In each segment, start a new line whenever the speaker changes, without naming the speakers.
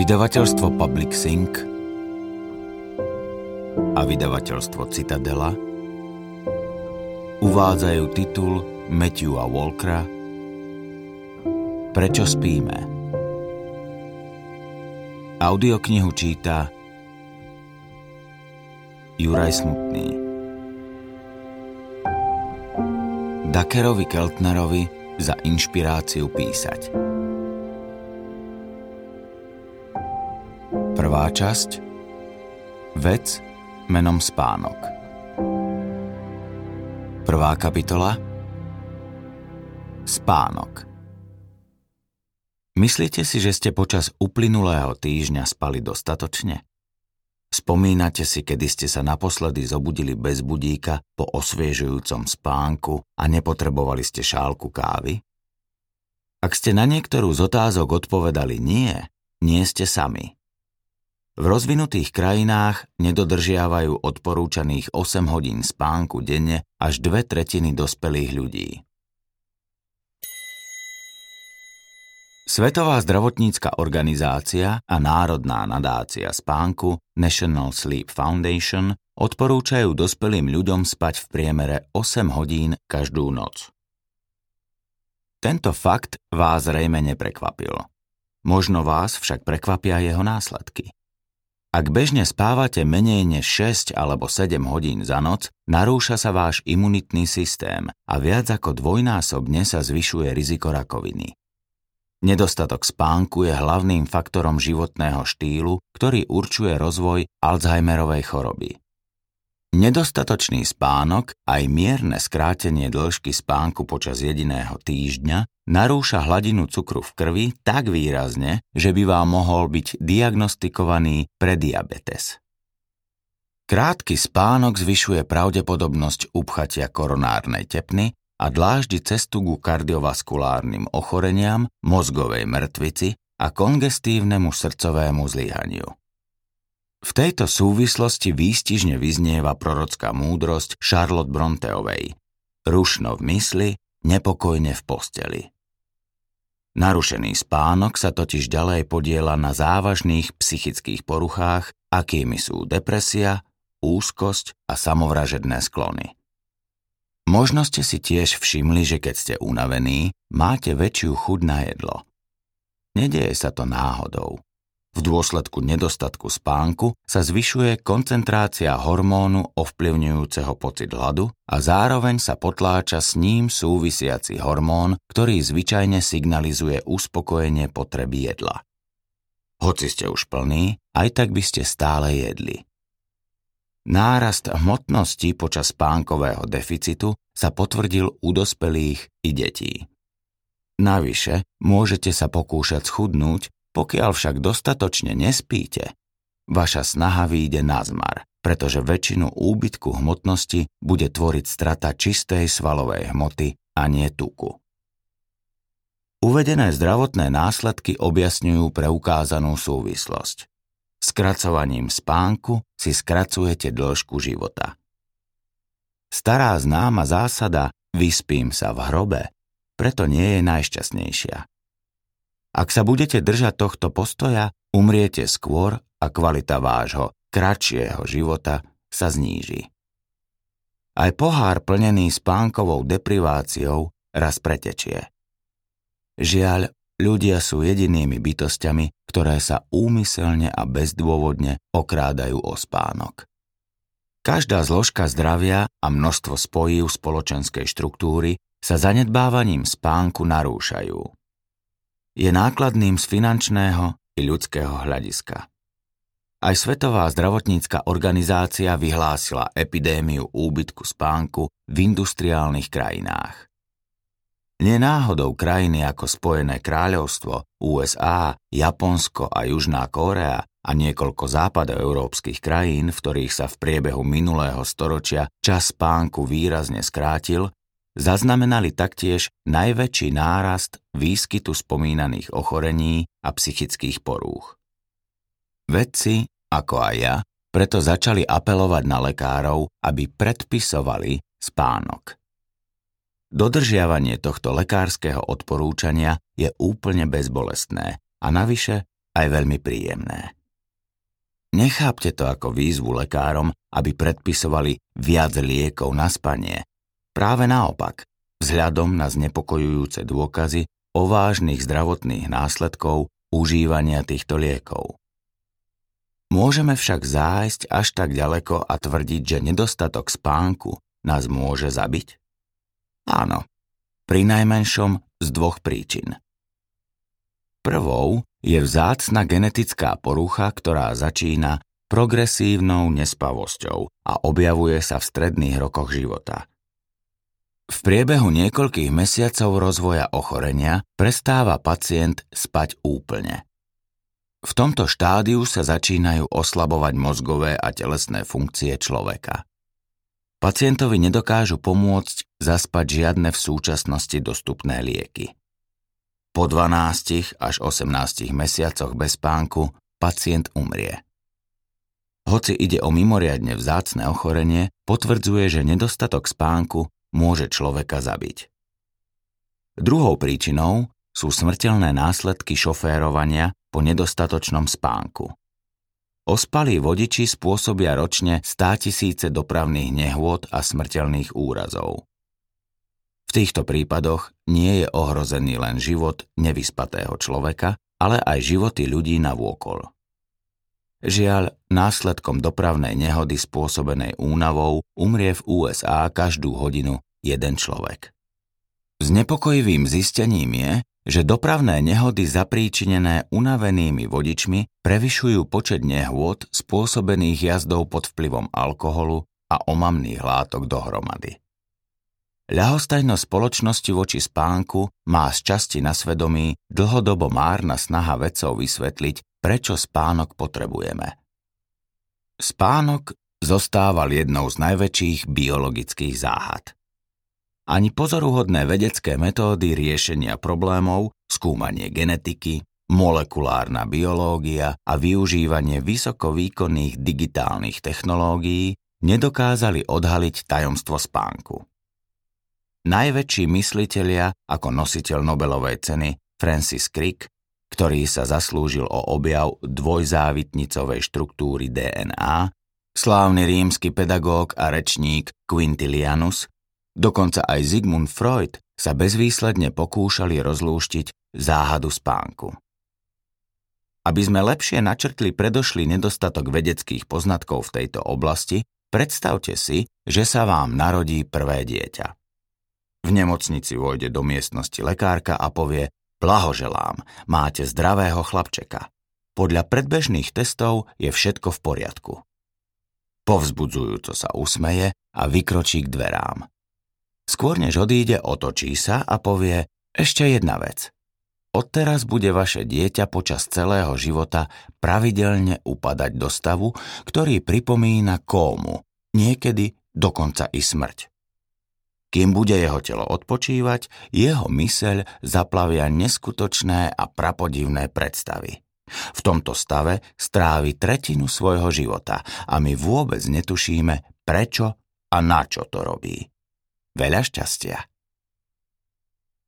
Vydavateľstvo Public Sync a vydavateľstvo Citadela uvádzajú titul Matthewa Walkera Prečo spíme? Audioknihu číta Juraj Smutný Dakerovi Keltnerovi za inšpiráciu písať. Časť Vec menom spánok Prvá kapitola Spánok Myslíte si, že ste počas uplynulého týždňa spali dostatočne? Spomínate si, kedy ste sa naposledy zobudili bez budíka po osviežujúcom spánku a nepotrebovali ste šálku kávy? Ak ste na niektorú z otázok odpovedali nie, nie ste sami. V rozvinutých krajinách nedodržiavajú odporúčaných 8 hodín spánku denne až dve tretiny dospelých ľudí. Svetová zdravotnícka organizácia a Národná nadácia spánku National Sleep Foundation odporúčajú dospelým ľuďom spať v priemere 8 hodín každú noc. Tento fakt vás zrejme neprekvapil. Možno vás však prekvapia jeho následky. Ak bežne spávate menej než 6 alebo 7 hodín za noc, narúša sa váš imunitný systém a viac ako dvojnásobne sa zvyšuje riziko rakoviny. Nedostatok spánku je hlavným faktorom životného štýlu, ktorý určuje rozvoj Alzheimerovej choroby. Nedostatočný spánok, aj mierne skrátenie dĺžky spánku počas jediného týždňa narúša hladinu cukru v krvi tak výrazne, že by vám mohol byť diagnostikovaný prediabetes. Krátky spánok zvyšuje pravdepodobnosť upchatia koronárnej tepny a dláždi cestu ku kardiovaskulárnym ochoreniam, mozgovej mŕtvici a kongestívnemu srdcovému zlyhaniu. V tejto súvislosti výstižne vyznieva prorocká múdrosť Charlotte Bronteovej. Rušno v mysli, nepokojne v posteli. Narušený spánok sa totiž ďalej podiela na závažných psychických poruchách, akými sú depresia, úzkosť a samovražedné sklony. Možno ste si tiež všimli, že keď ste unavení, máte väčšiu chuť na jedlo. Nedieje sa to náhodou. V dôsledku nedostatku spánku sa zvyšuje koncentrácia hormónu ovplyvňujúceho pocit hladu a zároveň sa potláča s ním súvisiaci hormón, ktorý zvyčajne signalizuje uspokojenie potreby jedla. Hoci ste už plní, aj tak by ste stále jedli. Nárast hmotnosti počas spánkového deficitu sa potvrdil u dospelých i detí. Navyše, môžete sa pokúšať schudnúť, pokiaľ však dostatočne nespíte, vaša snaha výjde na zmar, pretože väčšinu úbytku hmotnosti bude tvoriť strata čistej svalovej hmoty a nie tuku. Uvedené zdravotné následky objasňujú preukázanú súvislosť. Skracovaním spánku si skracujete dĺžku života. Stará známa zásada vyspím sa v hrobe, preto nie je najšťastnejšia. Ak sa budete držať tohto postoja, umriete skôr a kvalita vášho kratšieho života sa zníži. Aj pohár plnený spánkovou depriváciou raz pretečie. Žiaľ, ľudia sú jedinými bytostiami, ktoré sa úmyselne a bezdôvodne okrádajú o spánok. Každá zložka zdravia a množstvo spojív spoločenskej štruktúry sa zanedbávaním spánku narúšajú je nákladným z finančného i ľudského hľadiska. Aj Svetová zdravotnícka organizácia vyhlásila epidémiu úbytku spánku v industriálnych krajinách. Nenáhodou krajiny ako Spojené kráľovstvo, USA, Japonsko a Južná Kórea a niekoľko západoeurópskych krajín, v ktorých sa v priebehu minulého storočia čas spánku výrazne skrátil, zaznamenali taktiež najväčší nárast výskytu spomínaných ochorení a psychických porúch. Vedci, ako aj ja, preto začali apelovať na lekárov, aby predpisovali spánok. Dodržiavanie tohto lekárskeho odporúčania je úplne bezbolestné a navyše aj veľmi príjemné. Nechápte to ako výzvu lekárom, aby predpisovali viac liekov na spanie. Práve naopak, vzhľadom na znepokojujúce dôkazy o vážnych zdravotných následkov užívania týchto liekov. Môžeme však zájsť až tak ďaleko a tvrdiť, že nedostatok spánku nás môže zabiť? Áno, pri najmenšom z dvoch príčin. Prvou je vzácna genetická porucha, ktorá začína progresívnou nespavosťou a objavuje sa v stredných rokoch života. V priebehu niekoľkých mesiacov rozvoja ochorenia prestáva pacient spať úplne. V tomto štádiu sa začínajú oslabovať mozgové a telesné funkcie človeka. Pacientovi nedokážu pomôcť zaspať žiadne v súčasnosti dostupné lieky. Po 12 až 18 mesiacoch bez spánku pacient umrie. Hoci ide o mimoriadne vzácne ochorenie, potvrdzuje, že nedostatok spánku môže človeka zabiť. Druhou príčinou sú smrteľné následky šoférovania po nedostatočnom spánku. Ospalí vodiči spôsobia ročne 100 tisíce dopravných nehôd a smrteľných úrazov. V týchto prípadoch nie je ohrozený len život nevyspatého človeka, ale aj životy ľudí na vôkol. Žiaľ, následkom dopravnej nehody spôsobenej únavou umrie v USA každú hodinu jeden človek. Znepokojivým zistením je, že dopravné nehody zapríčinené unavenými vodičmi prevyšujú počet nehôd spôsobených jazdou pod vplyvom alkoholu a omamných látok dohromady. Ľahostajnosť spoločnosti voči spánku má z časti na svedomí dlhodobo márna snaha vedcov vysvetliť, prečo spánok potrebujeme. Spánok zostával jednou z najväčších biologických záhad ani pozoruhodné vedecké metódy riešenia problémov, skúmanie genetiky, molekulárna biológia a využívanie vysokovýkonných digitálnych technológií nedokázali odhaliť tajomstvo spánku. Najväčší myslitelia ako nositeľ Nobelovej ceny Francis Crick, ktorý sa zaslúžil o objav dvojzávitnicovej štruktúry DNA, slávny rímsky pedagóg a rečník Quintilianus Dokonca aj Sigmund Freud sa bezvýsledne pokúšali rozlúštiť záhadu spánku. Aby sme lepšie načrtli predošlý nedostatok vedeckých poznatkov v tejto oblasti, predstavte si, že sa vám narodí prvé dieťa. V nemocnici vojde do miestnosti lekárka a povie Blahoželám, máte zdravého chlapčeka. Podľa predbežných testov je všetko v poriadku. Povzbudzujúco sa usmeje a vykročí k dverám. Skôr než odíde, otočí sa a povie ešte jedna vec. Odteraz bude vaše dieťa počas celého života pravidelne upadať do stavu, ktorý pripomína kómu, niekedy dokonca i smrť. Kým bude jeho telo odpočívať, jeho myseľ zaplavia neskutočné a prapodivné predstavy. V tomto stave strávi tretinu svojho života a my vôbec netušíme, prečo a na čo to robí. Veľa šťastia.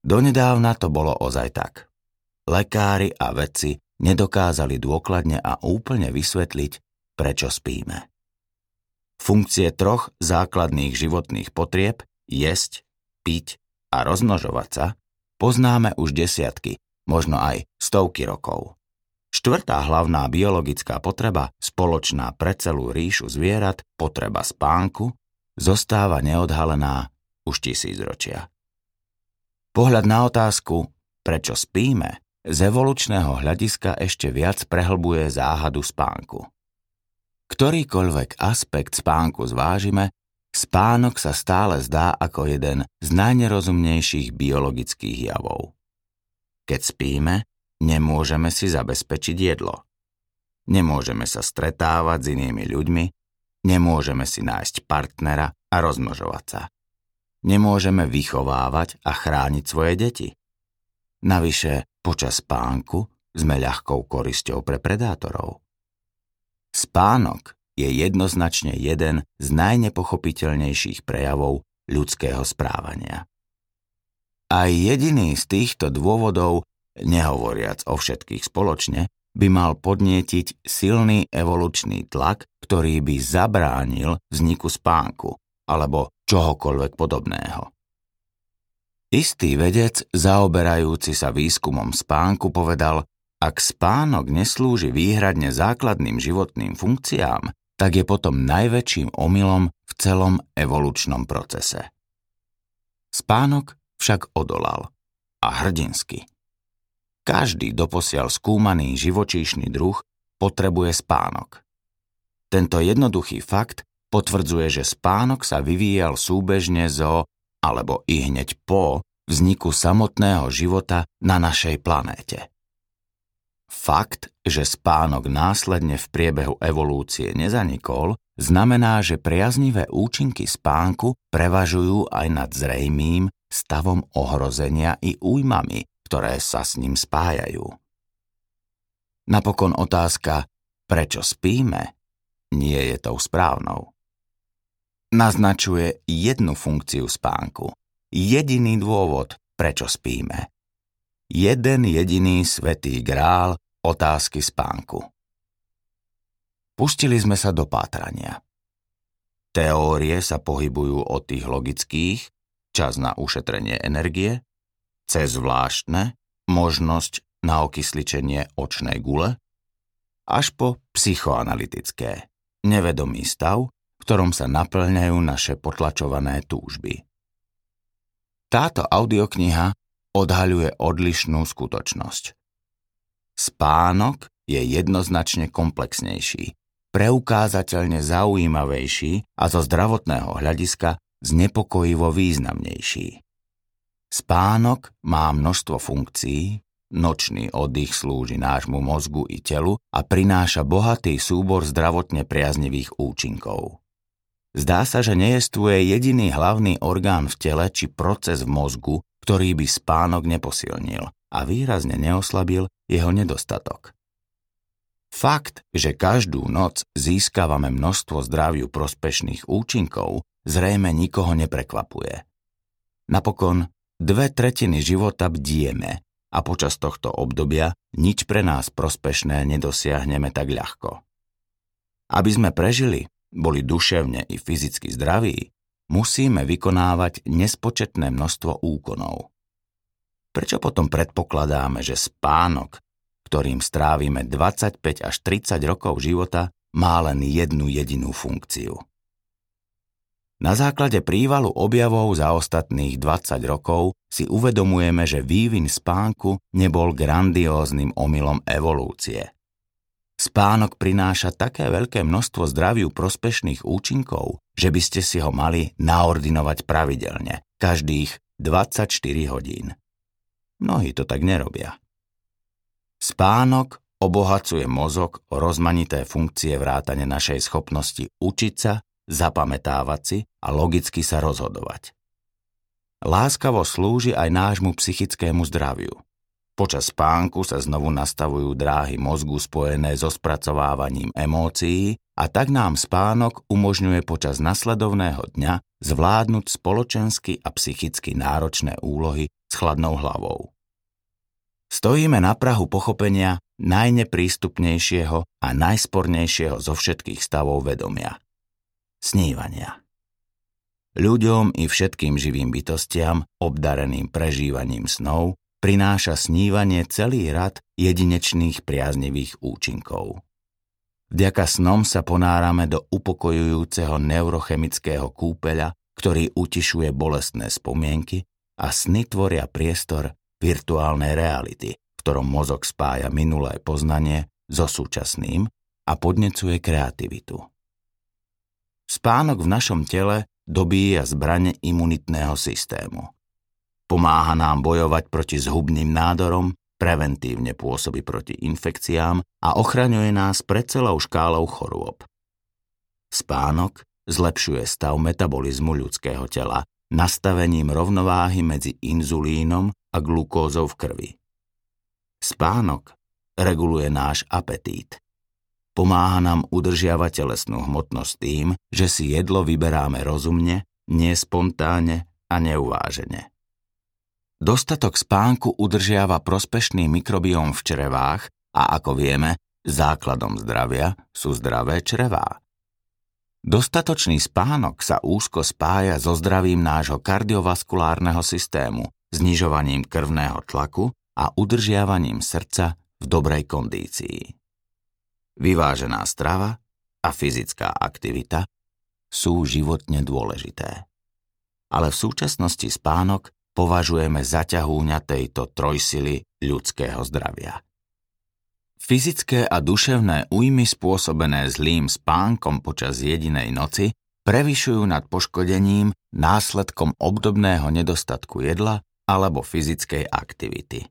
Donedávna to bolo ozaj tak. Lekári a vedci nedokázali dôkladne a úplne vysvetliť, prečo spíme. Funkcie troch základných životných potrieb jesť, piť a rozmnožovať sa poznáme už desiatky, možno aj stovky rokov. Štvrtá hlavná biologická potreba, spoločná pre celú ríšu zvierat, potreba spánku, zostáva neodhalená už tisícročia. Pohľad na otázku, prečo spíme, z evolučného hľadiska ešte viac prehlbuje záhadu spánku. Ktorýkoľvek aspekt spánku zvážime, spánok sa stále zdá ako jeden z najnerozumnejších biologických javov. Keď spíme, nemôžeme si zabezpečiť jedlo. Nemôžeme sa stretávať s inými ľuďmi, nemôžeme si nájsť partnera a rozmnožovať sa nemôžeme vychovávať a chrániť svoje deti. Navyše, počas spánku sme ľahkou korisťou pre predátorov. Spánok je jednoznačne jeden z najnepochopiteľnejších prejavov ľudského správania. Aj jediný z týchto dôvodov, nehovoriac o všetkých spoločne, by mal podnietiť silný evolučný tlak, ktorý by zabránil vzniku spánku alebo čohokoľvek podobného. Istý vedec, zaoberajúci sa výskumom spánku, povedal, ak spánok neslúži výhradne základným životným funkciám, tak je potom najväčším omylom v celom evolučnom procese. Spánok však odolal a hrdinsky. Každý doposiaľ skúmaný živočíšny druh potrebuje spánok. Tento jednoduchý fakt potvrdzuje, že spánok sa vyvíjal súbežne zo alebo i hneď po vzniku samotného života na našej planéte. Fakt, že spánok následne v priebehu evolúcie nezanikol, znamená, že priaznivé účinky spánku prevažujú aj nad zrejmým stavom ohrozenia i újmami, ktoré sa s ním spájajú. Napokon otázka, prečo spíme, nie je tou správnou naznačuje jednu funkciu spánku. Jediný dôvod, prečo spíme. Jeden jediný svetý grál otázky spánku. Pustili sme sa do pátrania. Teórie sa pohybujú od tých logických, čas na ušetrenie energie, cez zvláštne, možnosť na okysličenie očnej gule, až po psychoanalytické, nevedomý stav, ktorom sa naplňajú naše potlačované túžby. Táto audiokniha odhaľuje odlišnú skutočnosť. Spánok je jednoznačne komplexnejší, preukázateľne zaujímavejší a zo zdravotného hľadiska znepokojivo významnejší. Spánok má množstvo funkcií, nočný oddych slúži nášmu mozgu i telu a prináša bohatý súbor zdravotne priaznivých účinkov. Zdá sa, že nejestvuje jediný hlavný orgán v tele či proces v mozgu, ktorý by spánok neposilnil a výrazne neoslabil jeho nedostatok. Fakt, že každú noc získavame množstvo zdraviu prospešných účinkov, zrejme nikoho neprekvapuje. Napokon dve tretiny života bdieme a počas tohto obdobia nič pre nás prospešné nedosiahneme tak ľahko. Aby sme prežili, boli duševne i fyzicky zdraví, musíme vykonávať nespočetné množstvo úkonov. Prečo potom predpokladáme, že spánok, ktorým strávime 25 až 30 rokov života, má len jednu jedinú funkciu? Na základe prívalu objavov za ostatných 20 rokov si uvedomujeme, že vývin spánku nebol grandióznym omylom evolúcie. Spánok prináša také veľké množstvo zdraviu prospešných účinkov, že by ste si ho mali naordinovať pravidelne, každých 24 hodín. Mnohí to tak nerobia. Spánok obohacuje mozog o rozmanité funkcie vrátane našej schopnosti učiť sa, zapamätávať si a logicky sa rozhodovať. Láskavo slúži aj nášmu psychickému zdraviu. Počas spánku sa znovu nastavujú dráhy mozgu spojené so spracovávaním emócií a tak nám spánok umožňuje počas nasledovného dňa zvládnuť spoločensky a psychicky náročné úlohy s chladnou hlavou. Stojíme na prahu pochopenia najneprístupnejšieho a najspornejšieho zo všetkých stavov vedomia. Snívania. Ľuďom i všetkým živým bytostiam, obdareným prežívaním snov, prináša snívanie celý rad jedinečných priaznivých účinkov. Vďaka snom sa ponárame do upokojujúceho neurochemického kúpeľa, ktorý utišuje bolestné spomienky a sny tvoria priestor virtuálnej reality, v ktorom mozog spája minulé poznanie so súčasným a podnecuje kreativitu. Spánok v našom tele dobíja zbrane imunitného systému. Pomáha nám bojovať proti zhubným nádorom, preventívne pôsobí proti infekciám a ochraňuje nás pred celou škálou chorôb. Spánok zlepšuje stav metabolizmu ľudského tela nastavením rovnováhy medzi inzulínom a glukózou v krvi. Spánok reguluje náš apetít. Pomáha nám udržiavať telesnú hmotnosť tým, že si jedlo vyberáme rozumne, nespontánne a neuvážene. Dostatok spánku udržiava prospešný mikrobióm v črevách A ako vieme, základom zdravia sú zdravé črevá. Dostatočný spánok sa úzko spája so zdravím nášho kardiovaskulárneho systému, znižovaním krvného tlaku a udržiavaním srdca v dobrej kondícii. Vyvážená strava a fyzická aktivita sú životne dôležité. Ale v súčasnosti spánok považujeme za ťahúňa tejto trojsily ľudského zdravia. Fyzické a duševné újmy spôsobené zlým spánkom počas jedinej noci prevyšujú nad poškodením následkom obdobného nedostatku jedla alebo fyzickej aktivity.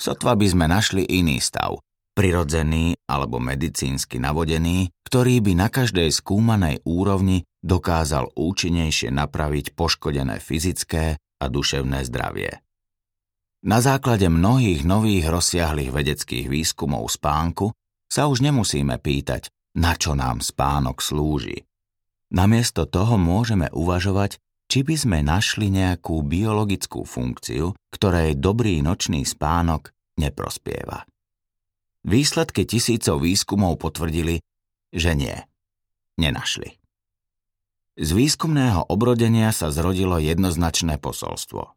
Sotva by sme našli iný stav, prirodzený alebo medicínsky navodený, ktorý by na každej skúmanej úrovni dokázal účinnejšie napraviť poškodené fyzické a duševné zdravie. Na základe mnohých nových rozsiahlých vedeckých výskumov spánku sa už nemusíme pýtať, na čo nám spánok slúži. Namiesto toho môžeme uvažovať, či by sme našli nejakú biologickú funkciu, ktorej dobrý nočný spánok neprospieva. Výsledky tisícov výskumov potvrdili, že nie. Nenašli. Z výskumného obrodenia sa zrodilo jednoznačné posolstvo.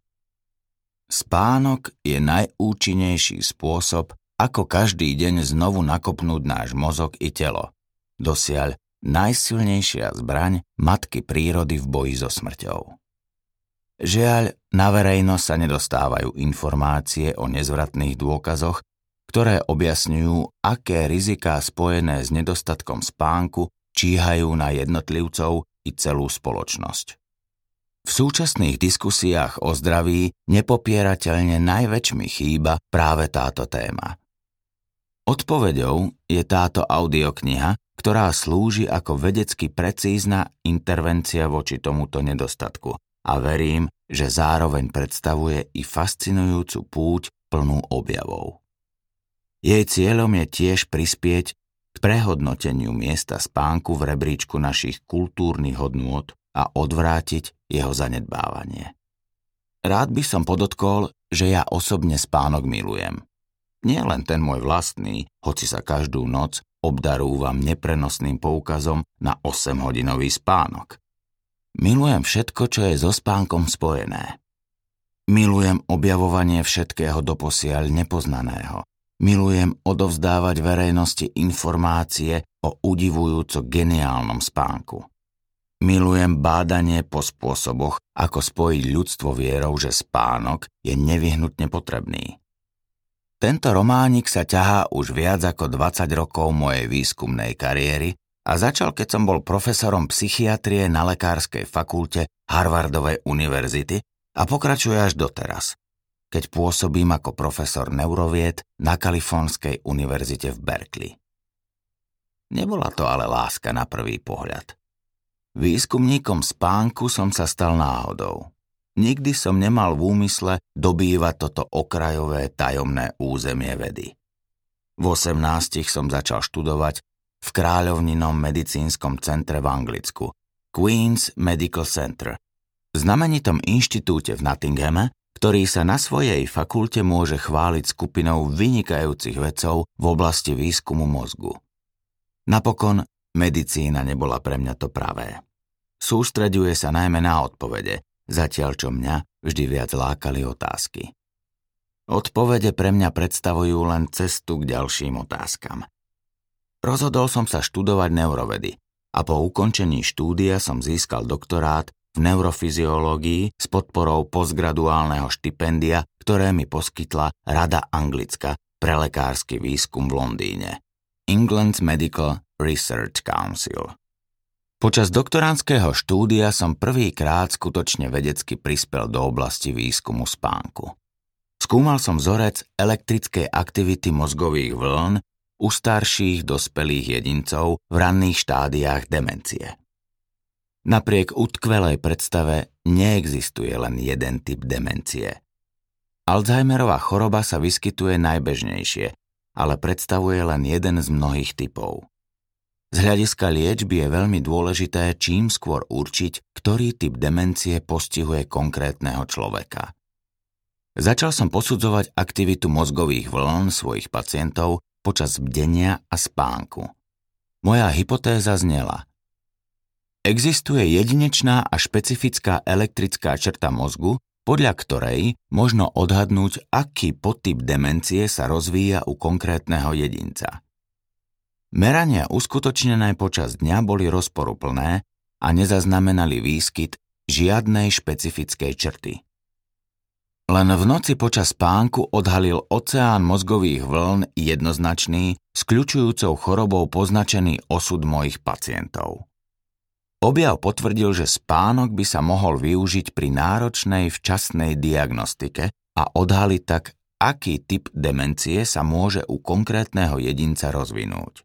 Spánok je najúčinnejší spôsob, ako každý deň znovu nakopnúť náš mozog i telo. Dosiaľ najsilnejšia zbraň matky prírody v boji so smrťou. Žiaľ, na verejnosť sa nedostávajú informácie o nezvratných dôkazoch, ktoré objasňujú, aké riziká spojené s nedostatkom spánku číhajú na jednotlivcov i celú spoločnosť. V súčasných diskusiách o zdraví nepopierateľne najväčšmi chýba práve táto téma. Odpovedou je táto audiokniha, ktorá slúži ako vedecky precízna intervencia voči tomuto nedostatku a verím, že zároveň predstavuje i fascinujúcu púť plnú objavov. Jej cieľom je tiež prispieť prehodnoteniu miesta spánku v rebríčku našich kultúrnych hodnôt a odvrátiť jeho zanedbávanie. Rád by som podotkol, že ja osobne spánok milujem. Nie len ten môj vlastný, hoci sa každú noc obdarúvam neprenosným poukazom na 8-hodinový spánok. Milujem všetko, čo je so spánkom spojené. Milujem objavovanie všetkého doposiaľ nepoznaného. Milujem odovzdávať verejnosti informácie o udivujúco geniálnom spánku. Milujem bádanie po spôsoboch, ako spojiť ľudstvo vierou, že spánok je nevyhnutne potrebný. Tento románik sa ťahá už viac ako 20 rokov mojej výskumnej kariéry a začal, keď som bol profesorom psychiatrie na lekárskej fakulte Harvardovej univerzity a pokračuje až doteraz, keď pôsobím ako profesor neurovied na Kalifornskej univerzite v Berkeley. Nebola to ale láska na prvý pohľad. Výskumníkom spánku som sa stal náhodou. Nikdy som nemal v úmysle dobývať toto okrajové tajomné územie vedy. V 18 som začal študovať v kráľovninom medicínskom centre v Anglicku, Queen's Medical Center, v znamenitom inštitúte v Nottinghame, ktorý sa na svojej fakulte môže chváliť skupinou vynikajúcich vedcov v oblasti výskumu mozgu. Napokon Medicína nebola pre mňa to pravé. Sústreďuje sa najmä na odpovede, zatiaľ čo mňa vždy viac lákali otázky. Odpovede pre mňa predstavujú len cestu k ďalším otázkam. Rozhodol som sa študovať neurovedy a po ukončení štúdia som získal doktorát v neurofyziológii s podporou postgraduálneho štipendia, ktoré mi poskytla Rada Anglicka pre lekársky výskum v Londýne. England's Medical Research Council. Počas doktoránskeho štúdia som prvýkrát skutočne vedecky prispel do oblasti výskumu spánku. Skúmal som vzorec elektrickej aktivity mozgových vln u starších dospelých jedincov v ranných štádiách demencie. Napriek utkvelej predstave neexistuje len jeden typ demencie. Alzheimerová choroba sa vyskytuje najbežnejšie ale predstavuje len jeden z mnohých typov. Z hľadiska liečby je veľmi dôležité čím skôr určiť, ktorý typ demencie postihuje konkrétneho človeka. Začal som posudzovať aktivitu mozgových vln svojich pacientov počas bdenia a spánku. Moja hypotéza znela. Existuje jedinečná a špecifická elektrická črta mozgu, podľa ktorej možno odhadnúť, aký podtyp demencie sa rozvíja u konkrétneho jedinca. Merania uskutočnené počas dňa boli rozporuplné a nezaznamenali výskyt žiadnej špecifickej črty. Len v noci počas spánku odhalil oceán mozgových vln jednoznačný, s kľúčujúcou chorobou poznačený osud mojich pacientov. Objav potvrdil, že spánok by sa mohol využiť pri náročnej včasnej diagnostike a odhaliť tak, aký typ demencie sa môže u konkrétneho jedinca rozvinúť.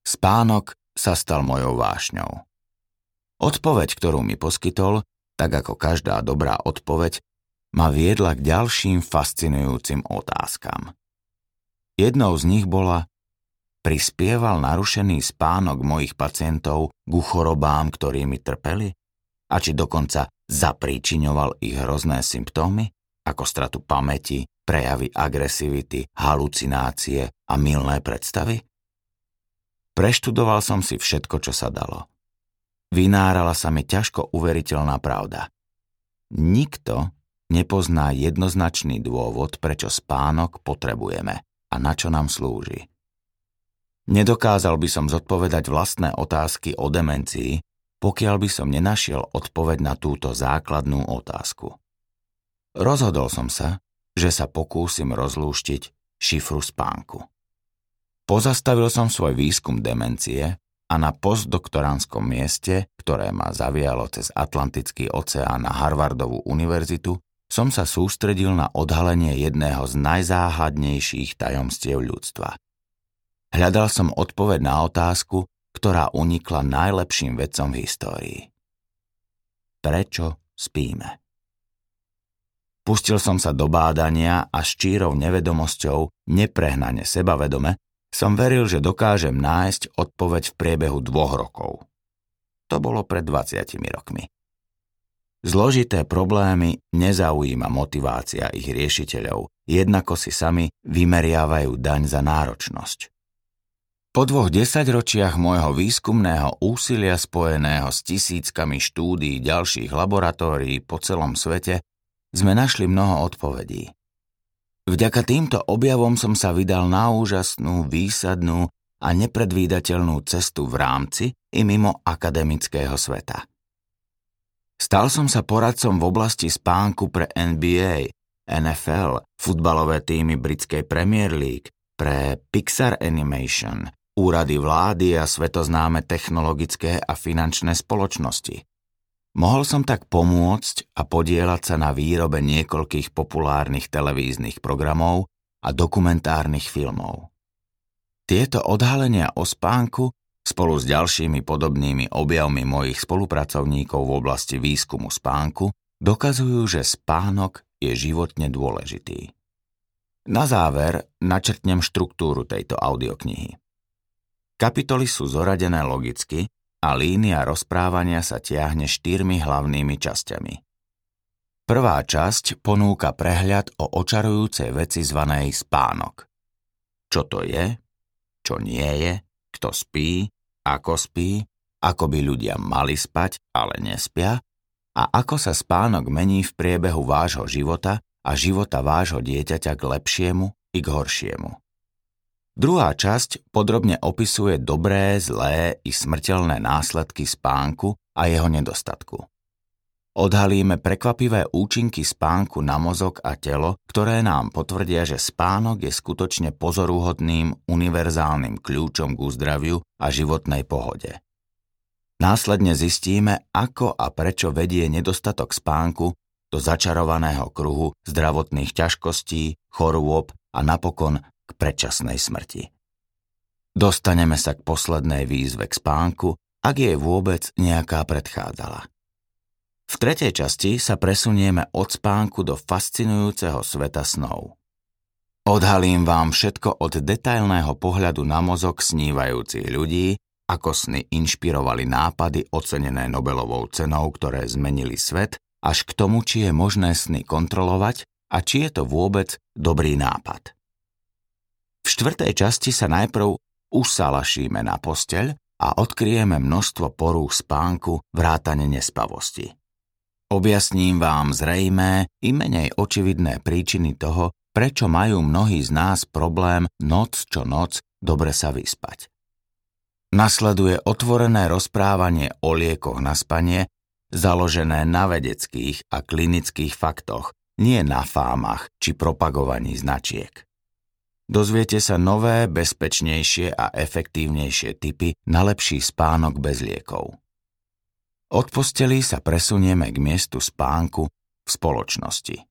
Spánok sa stal mojou vášňou. Odpoveď, ktorú mi poskytol, tak ako každá dobrá odpoveď, ma viedla k ďalším fascinujúcim otázkam. Jednou z nich bola, prispieval narušený spánok mojich pacientov ku chorobám, ktorými trpeli? A či dokonca zapríčiňoval ich hrozné symptómy, ako stratu pamäti, prejavy agresivity, halucinácie a milné predstavy? Preštudoval som si všetko, čo sa dalo. Vynárala sa mi ťažko uveriteľná pravda. Nikto nepozná jednoznačný dôvod, prečo spánok potrebujeme a na čo nám slúži. Nedokázal by som zodpovedať vlastné otázky o demencii, pokiaľ by som nenašiel odpoveď na túto základnú otázku. Rozhodol som sa, že sa pokúsim rozlúštiť šifru spánku. Pozastavil som svoj výskum demencie a na postdoktoránskom mieste, ktoré ma zavialo cez Atlantický oceán na Harvardovú univerzitu, som sa sústredil na odhalenie jedného z najzáhadnejších tajomstiev ľudstva. Hľadal som odpoveď na otázku, ktorá unikla najlepším vedcom v histórii. Prečo spíme? Pustil som sa do bádania a s čírou nevedomosťou, neprehnane sebavedome, som veril, že dokážem nájsť odpoveď v priebehu dvoch rokov. To bolo pred 20 rokmi. Zložité problémy nezaujíma motivácia ich riešiteľov, jednako si sami vymeriavajú daň za náročnosť. Po dvoch desaťročiach môjho výskumného úsilia spojeného s tisíckami štúdií ďalších laboratórií po celom svete sme našli mnoho odpovedí. Vďaka týmto objavom som sa vydal na úžasnú, výsadnú a nepredvídateľnú cestu v rámci i mimo akademického sveta. Stal som sa poradcom v oblasti spánku pre NBA, NFL, futbalové týmy britskej Premier League, pre Pixar Animation, úrady vlády a svetoznáme technologické a finančné spoločnosti. Mohol som tak pomôcť a podielať sa na výrobe niekoľkých populárnych televíznych programov a dokumentárnych filmov. Tieto odhalenia o spánku spolu s ďalšími podobnými objavmi mojich spolupracovníkov v oblasti výskumu spánku dokazujú, že spánok je životne dôležitý. Na záver načrtnem štruktúru tejto audioknihy. Kapitoly sú zoradené logicky a línia rozprávania sa tiahne štyrmi hlavnými časťami. Prvá časť ponúka prehľad o očarujúcej veci zvanej spánok. Čo to je, čo nie je, kto spí, ako spí, ako by ľudia mali spať, ale nespia, a ako sa spánok mení v priebehu vášho života a života vášho dieťaťa k lepšiemu i k horšiemu. Druhá časť podrobne opisuje dobré, zlé i smrteľné následky spánku a jeho nedostatku. Odhalíme prekvapivé účinky spánku na mozog a telo, ktoré nám potvrdia, že spánok je skutočne pozoruhodným univerzálnym kľúčom k uzdraviu a životnej pohode. Následne zistíme, ako a prečo vedie nedostatok spánku do začarovaného kruhu zdravotných ťažkostí, chorôb a napokon k predčasnej smrti. Dostaneme sa k poslednej výzve k spánku, ak jej vôbec nejaká predchádzala. V tretej časti sa presunieme od spánku do fascinujúceho sveta snov. Odhalím vám všetko od detailného pohľadu na mozog snívajúcich ľudí, ako sny inšpirovali nápady ocenené Nobelovou cenou, ktoré zmenili svet, až k tomu, či je možné sny kontrolovať a či je to vôbec dobrý nápad. V štvrtej časti sa najprv usalašíme na posteľ a odkryjeme množstvo porúch spánku vrátane nespavosti. Objasním vám zrejmé i menej očividné príčiny toho, prečo majú mnohí z nás problém noc čo noc dobre sa vyspať. Nasleduje otvorené rozprávanie o liekoch na spanie, založené na vedeckých a klinických faktoch, nie na fámach či propagovaní značiek. Dozviete sa nové, bezpečnejšie a efektívnejšie typy na lepší spánok bez liekov. Od posteli sa presunieme k miestu spánku v spoločnosti.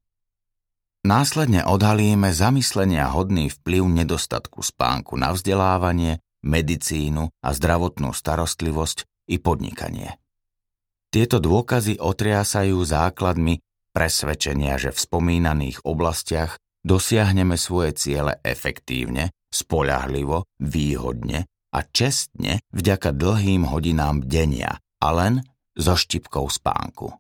Následne odhalíme zamyslenia hodný vplyv nedostatku spánku na vzdelávanie, medicínu a zdravotnú starostlivosť i podnikanie. Tieto dôkazy otriasajú základmi presvedčenia, že v spomínaných oblastiach dosiahneme svoje ciele efektívne, spoľahlivo, výhodne a čestne vďaka dlhým hodinám denia a len so štipkou spánku.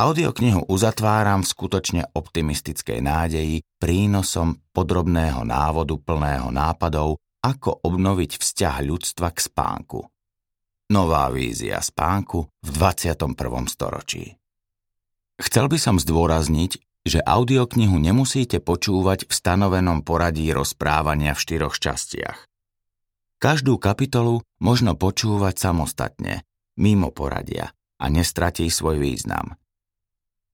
Audioknihu uzatváram v skutočne optimistickej nádeji prínosom podrobného návodu plného nápadov, ako obnoviť vzťah ľudstva k spánku. Nová vízia spánku v 21. storočí. Chcel by som zdôrazniť, že audioknihu nemusíte počúvať v stanovenom poradí rozprávania v štyroch častiach. Každú kapitolu možno počúvať samostatne, mimo poradia a nestratí svoj význam.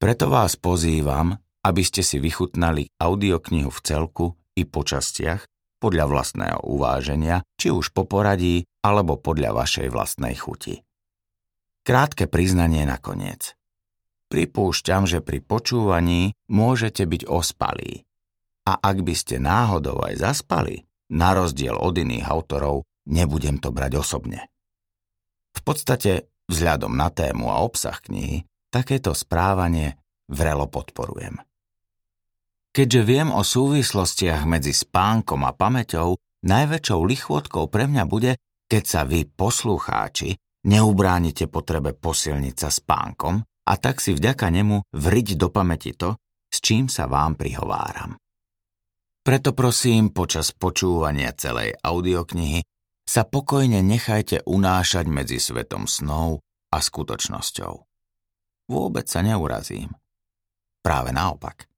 Preto vás pozývam, aby ste si vychutnali audioknihu v celku i po častiach podľa vlastného uváženia, či už po poradí alebo podľa vašej vlastnej chuti. Krátke priznanie nakoniec. Pripúšťam, že pri počúvaní môžete byť ospalí. A ak by ste náhodou aj zaspali, na rozdiel od iných autorov, nebudem to brať osobne. V podstate, vzhľadom na tému a obsah knihy, takéto správanie vrelo podporujem. Keďže viem o súvislostiach medzi spánkom a pamäťou, najväčšou lichvotkou pre mňa bude, keď sa vy, poslucháči, neubránite potrebe posilniť sa spánkom a tak si vďaka nemu vriť do pamäti to, s čím sa vám prihováram. Preto prosím, počas počúvania celej audioknihy sa pokojne nechajte unášať medzi svetom snov a skutočnosťou. Vôbec sa neurazím. Práve naopak.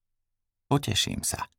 Poteším sa.